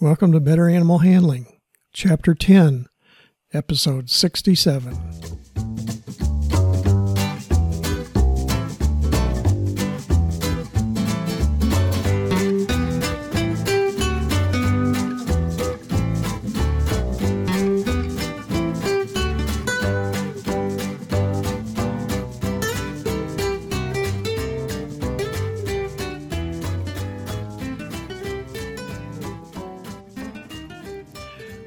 Welcome to Better Animal Handling, Chapter 10, Episode 67.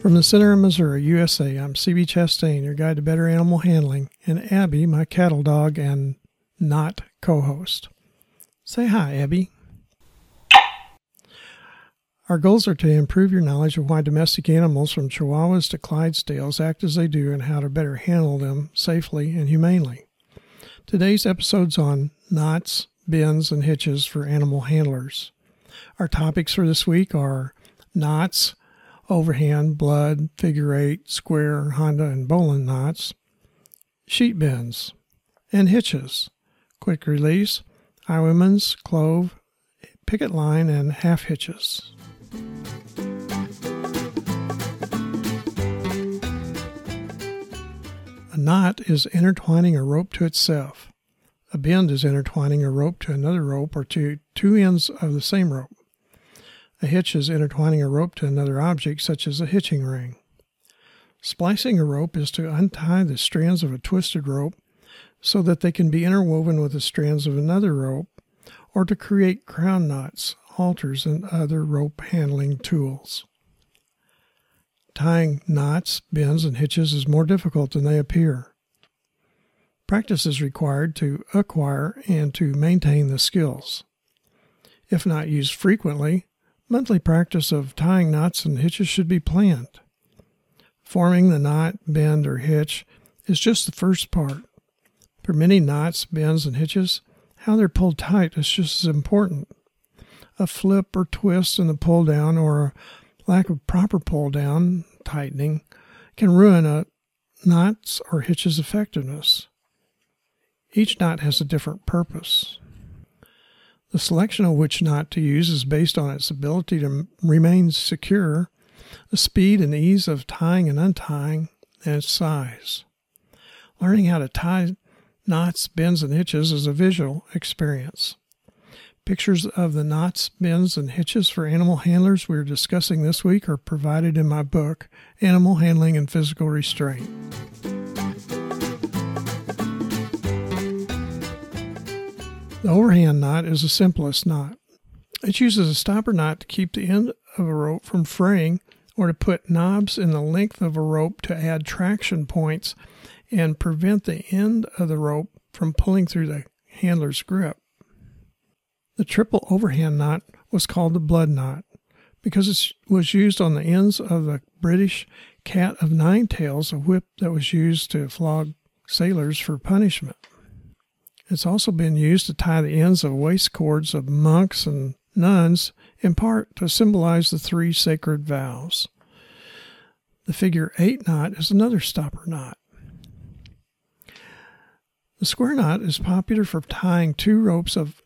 From the center of Missouri, USA, I'm CB Chastain, your guide to better animal handling, and Abby, my cattle dog and not co host. Say hi, Abby. Our goals are to improve your knowledge of why domestic animals from Chihuahuas to Clydesdales act as they do and how to better handle them safely and humanely. Today's episode's on knots, bends, and hitches for animal handlers. Our topics for this week are knots, overhand, blood, figure eight, square, Honda, and bowline knots, sheet bends, and hitches, quick release, Highwayman's, clove, picket line, and half hitches. A knot is intertwining a rope to itself. A bend is intertwining a rope to another rope or to two ends of the same rope. A hitch is intertwining a rope to another object, such as a hitching ring. Splicing a rope is to untie the strands of a twisted rope so that they can be interwoven with the strands of another rope, or to create crown knots, halters, and other rope handling tools. Tying knots, bends, and hitches is more difficult than they appear. Practice is required to acquire and to maintain the skills. If not used frequently, Monthly practice of tying knots and hitches should be planned. Forming the knot, bend, or hitch is just the first part. For many knots, bends, and hitches, how they're pulled tight is just as important. A flip or twist in the pull down or a lack of proper pull down, tightening, can ruin a knot's or hitch's effectiveness. Each knot has a different purpose. The selection of which knot to use is based on its ability to remain secure, the speed and ease of tying and untying, and its size. Learning how to tie knots, bends, and hitches is a visual experience. Pictures of the knots, bends, and hitches for animal handlers we are discussing this week are provided in my book, Animal Handling and Physical Restraint. The overhand knot is the simplest knot. It uses a stopper knot to keep the end of a rope from fraying or to put knobs in the length of a rope to add traction points and prevent the end of the rope from pulling through the handler's grip. The triple overhand knot was called the blood knot because it was used on the ends of the British cat of nine tails, a whip that was used to flog sailors for punishment. It's also been used to tie the ends of waist cords of monks and nuns, in part to symbolize the three sacred vows. The figure eight knot is another stopper knot. The square knot is popular for tying two ropes of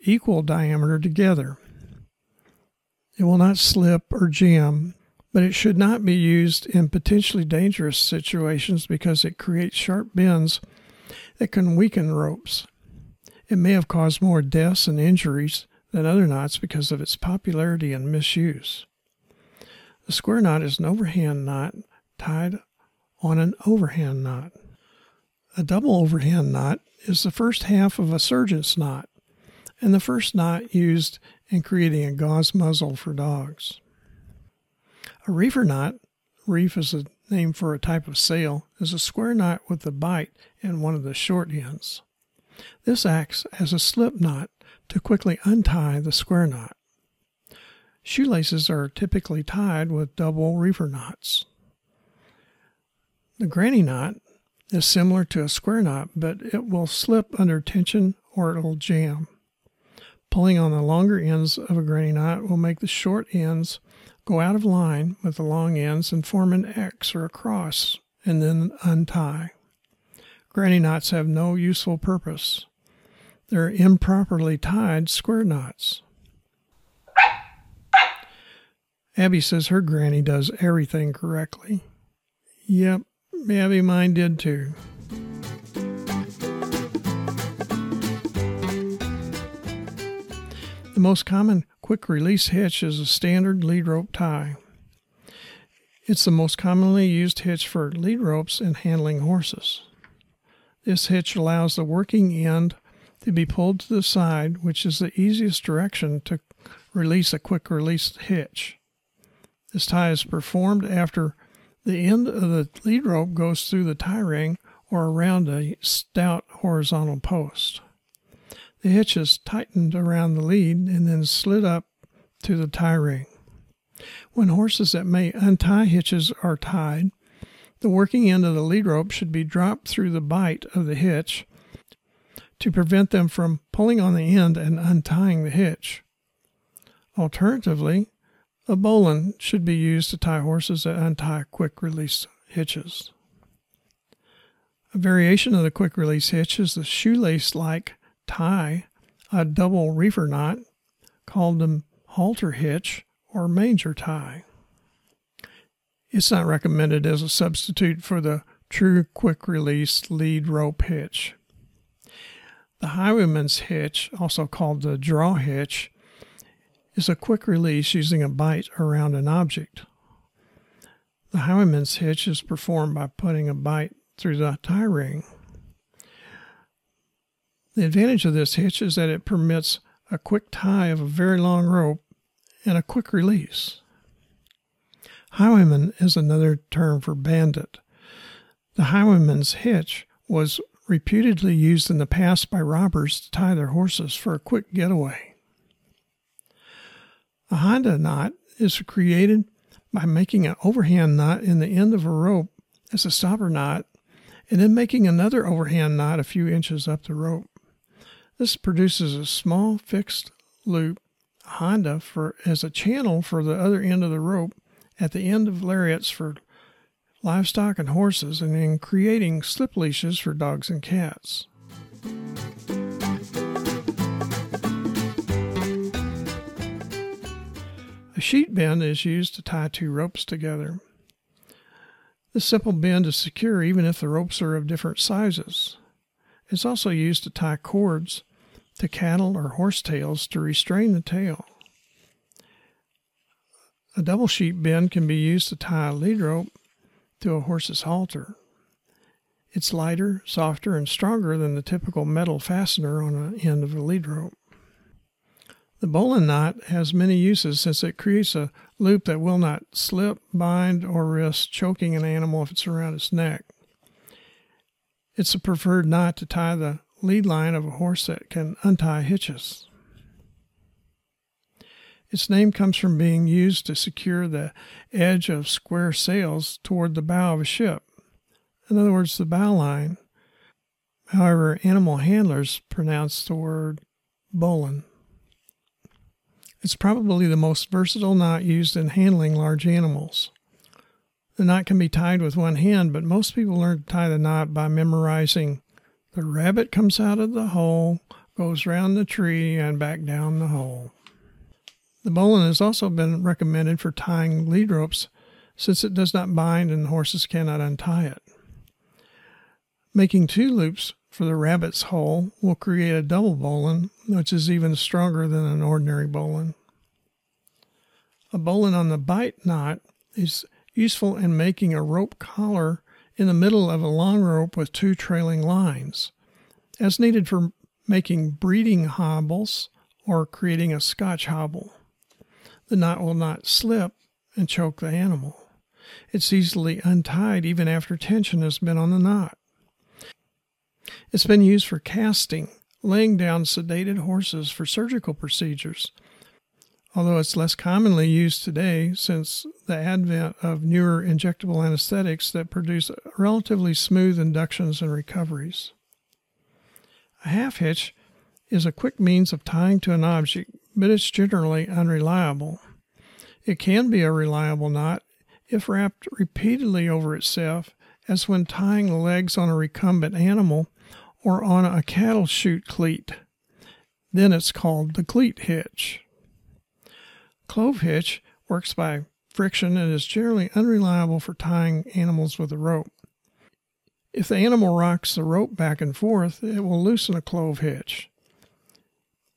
equal diameter together. It will not slip or jam, but it should not be used in potentially dangerous situations because it creates sharp bends that can weaken ropes. It may have caused more deaths and injuries than other knots because of its popularity and misuse. The square knot is an overhand knot tied on an overhand knot. A double overhand knot is the first half of a surgeon's knot and the first knot used in creating a gauze muzzle for dogs. A reefer knot, reef is a name for a type of sail, is a square knot with a bight in one of the short ends. This acts as a slip knot to quickly untie the square knot. Shoelaces are typically tied with double reefer knots. The granny knot is similar to a square knot, but it will slip under tension or it will jam. Pulling on the longer ends of a granny knot will make the short ends go out of line with the long ends and form an X or a cross and then untie. Granny knots have no useful purpose. They're improperly tied square knots. Abby says her granny does everything correctly. Yep, Abby, mine did too. The most common quick release hitch is a standard lead rope tie. It's the most commonly used hitch for lead ropes and handling horses. This hitch allows the working end to be pulled to the side, which is the easiest direction to release a quick release hitch. This tie is performed after the end of the lead rope goes through the tie ring or around a stout horizontal post. The hitches tightened around the lead and then slid up to the tie ring. When horses that may untie hitches are tied, the working end of the lead rope should be dropped through the bight of the hitch to prevent them from pulling on the end and untying the hitch. Alternatively, a bowline should be used to tie horses that untie quick release hitches. A variation of the quick release hitch is the shoelace like tie a double reefer knot called the halter hitch or manger tie. It's not recommended as a substitute for the true quick release lead rope hitch. The highwayman's hitch, also called the draw hitch, is a quick release using a bight around an object. The highwayman's hitch is performed by putting a bight through the tie ring. The advantage of this hitch is that it permits a quick tie of a very long rope and a quick release. Highwayman is another term for bandit. The highwayman's hitch was reputedly used in the past by robbers to tie their horses for a quick getaway. A Honda knot is created by making an overhand knot in the end of a rope as a stopper knot and then making another overhand knot a few inches up the rope. This produces a small fixed loop Honda for as a channel for the other end of the rope at the end of lariats for livestock and horses, and in creating slip leashes for dogs and cats. A sheet bend is used to tie two ropes together. This simple bend is secure even if the ropes are of different sizes. It's also used to tie cords to cattle or horse tails to restrain the tail. A double sheet bend can be used to tie a lead rope to a horse's halter. It's lighter, softer, and stronger than the typical metal fastener on the end of a lead rope. The bowline knot has many uses since it creates a loop that will not slip, bind, or risk choking an animal if it's around its neck. It's a preferred knot to tie the lead line of a horse that can untie hitches. Its name comes from being used to secure the edge of square sails toward the bow of a ship. In other words, the bow line. However, animal handlers pronounce the word bowline. It's probably the most versatile knot used in handling large animals. The knot can be tied with one hand, but most people learn to tie the knot by memorizing the rabbit comes out of the hole, goes round the tree, and back down the hole. The bowline has also been recommended for tying lead ropes since it does not bind and horses cannot untie it. Making two loops for the rabbit's hole will create a double bowline, which is even stronger than an ordinary bowline. A bowline on the bight knot is useful in making a rope collar in the middle of a long rope with two trailing lines, as needed for making breeding hobbles or creating a scotch hobble. The knot will not slip and choke the animal. It's easily untied even after tension has been on the knot. It's been used for casting, laying down sedated horses for surgical procedures, although it's less commonly used today since the advent of newer injectable anesthetics that produce relatively smooth inductions and recoveries. A half hitch is a quick means of tying to an object, but it's generally unreliable. It can be a reliable knot if wrapped repeatedly over itself, as when tying the legs on a recumbent animal or on a cattle chute cleat. Then it's called the cleat hitch. Clove hitch works by friction and is generally unreliable for tying animals with a rope. If the animal rocks the rope back and forth, it will loosen a clove hitch.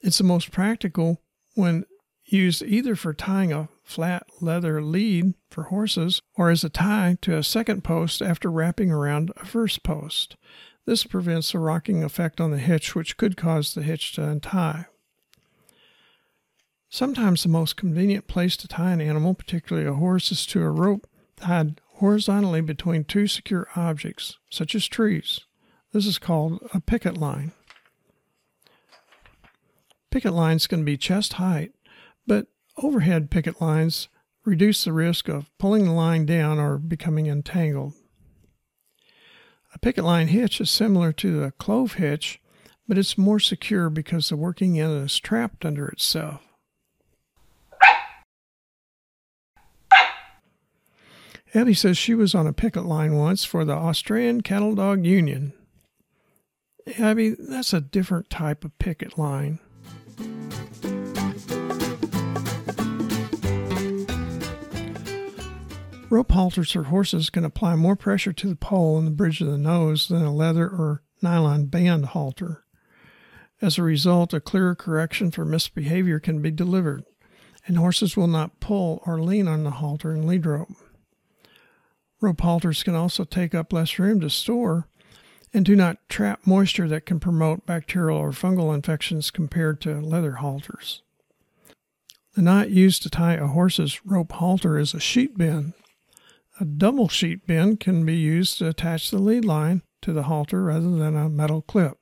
It's the most practical when used either for tying a flat leather lead for horses or as a tie to a second post after wrapping around a first post. This prevents a rocking effect on the hitch, which could cause the hitch to untie. Sometimes the most convenient place to tie an animal, particularly a horse, is to a rope tied horizontally between two secure objects, such as trees. This is called a picket line. Picket lines can be chest height, but overhead picket lines reduce the risk of pulling the line down or becoming entangled. A picket line hitch is similar to the clove hitch, but it's more secure because the working end is trapped under itself. Abby says she was on a picket line once for the Australian Cattle Dog Union. Abby, that's a different type of picket line. Rope halters for horses can apply more pressure to the poll and the bridge of the nose than a leather or nylon band halter. As a result, a clearer correction for misbehavior can be delivered, and horses will not pull or lean on the halter and lead rope. Rope halters can also take up less room to store and do not trap moisture that can promote bacterial or fungal infections compared to leather halters. The knot used to tie a horse's rope halter is a sheet bend. A double sheet bend can be used to attach the lead line to the halter rather than a metal clip.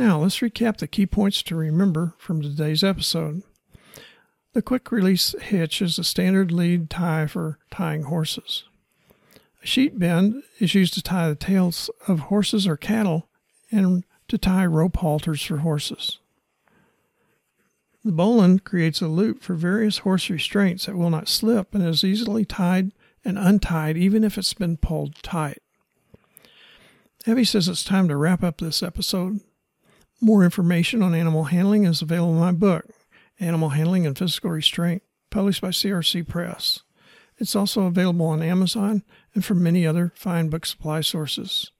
Now, let's recap the key points to remember from today's episode. The quick release hitch is a standard lead tie for tying horses. A sheet bend is used to tie the tails of horses or cattle and to tie rope halters for horses. The bowline creates a loop for various horse restraints that will not slip and is easily tied and untied even if it's been pulled tight. Abby says it's time to wrap up this episode. More information on animal handling is available in my book, Animal Handling and Physical Restraint, published by CRC Press. It's also available on Amazon and from many other fine book supply sources.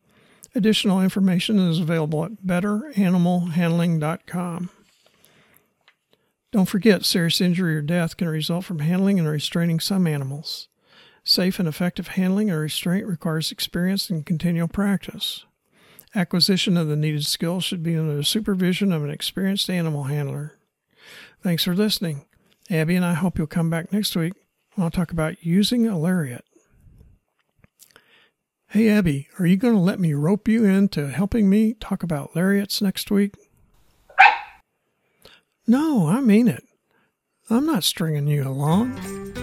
Additional information is available at betteranimalhandling.com. Don't forget, serious injury or death can result from handling and restraining some animals. Safe and effective handling or restraint requires experience and continual practice. Acquisition of the needed skills should be under the supervision of an experienced animal handler. Thanks for listening. Abby and I hope you'll come back next week. I'll talk about using a lariat. Hey, Abby, are you going to let me rope you into helping me talk about lariats next week? No, I mean it. I'm not stringing you along.